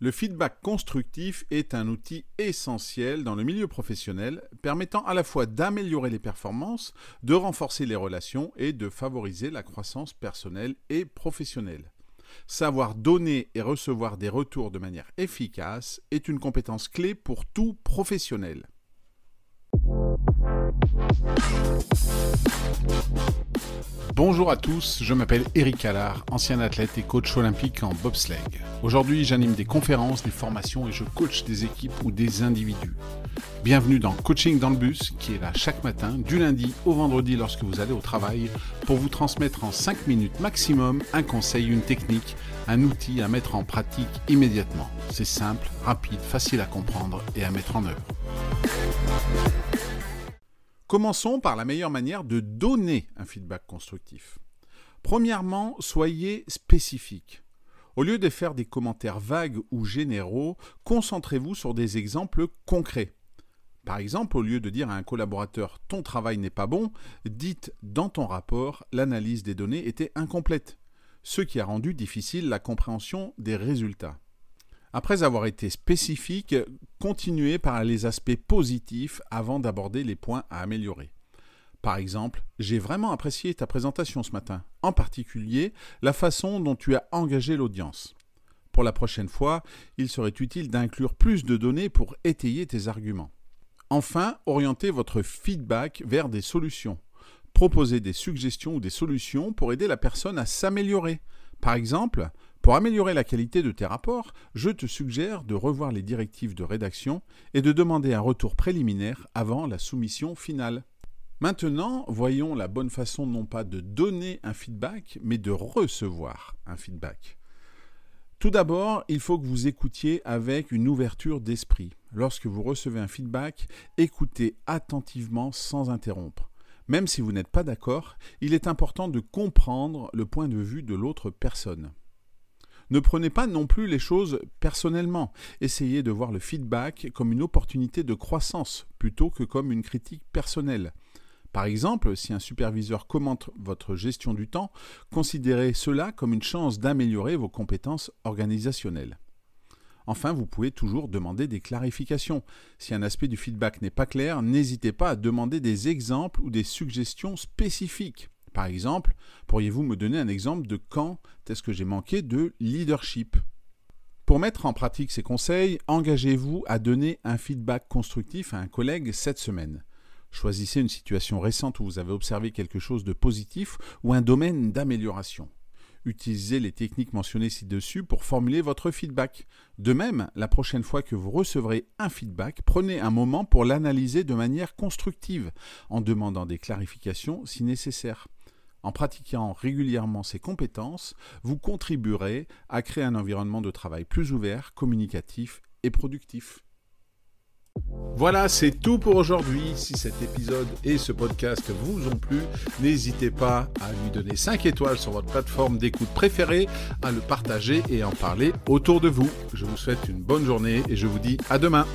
Le feedback constructif est un outil essentiel dans le milieu professionnel, permettant à la fois d'améliorer les performances, de renforcer les relations et de favoriser la croissance personnelle et professionnelle. Savoir donner et recevoir des retours de manière efficace est une compétence clé pour tout professionnel. Bonjour à tous, je m'appelle Eric Allard, ancien athlète et coach olympique en bobsleigh. Aujourd'hui, j'anime des conférences, des formations et je coach des équipes ou des individus. Bienvenue dans Coaching dans le bus, qui est là chaque matin, du lundi au vendredi lorsque vous allez au travail, pour vous transmettre en 5 minutes maximum un conseil, une technique, un outil à mettre en pratique immédiatement. C'est simple, rapide, facile à comprendre et à mettre en œuvre. Commençons par la meilleure manière de donner un feedback constructif. Premièrement, soyez spécifique. Au lieu de faire des commentaires vagues ou généraux, concentrez-vous sur des exemples concrets. Par exemple, au lieu de dire à un collaborateur ton travail n'est pas bon, dites dans ton rapport l'analyse des données était incomplète, ce qui a rendu difficile la compréhension des résultats. Après avoir été spécifique, continuez par les aspects positifs avant d'aborder les points à améliorer. Par exemple, j'ai vraiment apprécié ta présentation ce matin, en particulier la façon dont tu as engagé l'audience. Pour la prochaine fois, il serait utile d'inclure plus de données pour étayer tes arguments. Enfin, orientez votre feedback vers des solutions. Proposez des suggestions ou des solutions pour aider la personne à s'améliorer. Par exemple, pour améliorer la qualité de tes rapports, je te suggère de revoir les directives de rédaction et de demander un retour préliminaire avant la soumission finale. Maintenant, voyons la bonne façon non pas de donner un feedback, mais de recevoir un feedback. Tout d'abord, il faut que vous écoutiez avec une ouverture d'esprit. Lorsque vous recevez un feedback, écoutez attentivement sans interrompre. Même si vous n'êtes pas d'accord, il est important de comprendre le point de vue de l'autre personne. Ne prenez pas non plus les choses personnellement. Essayez de voir le feedback comme une opportunité de croissance plutôt que comme une critique personnelle. Par exemple, si un superviseur commente votre gestion du temps, considérez cela comme une chance d'améliorer vos compétences organisationnelles. Enfin, vous pouvez toujours demander des clarifications. Si un aspect du feedback n'est pas clair, n'hésitez pas à demander des exemples ou des suggestions spécifiques. Par exemple, pourriez-vous me donner un exemple de quand est-ce que j'ai manqué de leadership? Pour mettre en pratique ces conseils, engagez-vous à donner un feedback constructif à un collègue cette semaine. Choisissez une situation récente où vous avez observé quelque chose de positif ou un domaine d'amélioration. Utilisez les techniques mentionnées ci-dessus pour formuler votre feedback. De même, la prochaine fois que vous recevrez un feedback, prenez un moment pour l'analyser de manière constructive, en demandant des clarifications si nécessaire. En pratiquant régulièrement ces compétences, vous contribuerez à créer un environnement de travail plus ouvert, communicatif et productif. Voilà, c'est tout pour aujourd'hui. Si cet épisode et ce podcast vous ont plu, n'hésitez pas à lui donner 5 étoiles sur votre plateforme d'écoute préférée, à le partager et en parler autour de vous. Je vous souhaite une bonne journée et je vous dis à demain.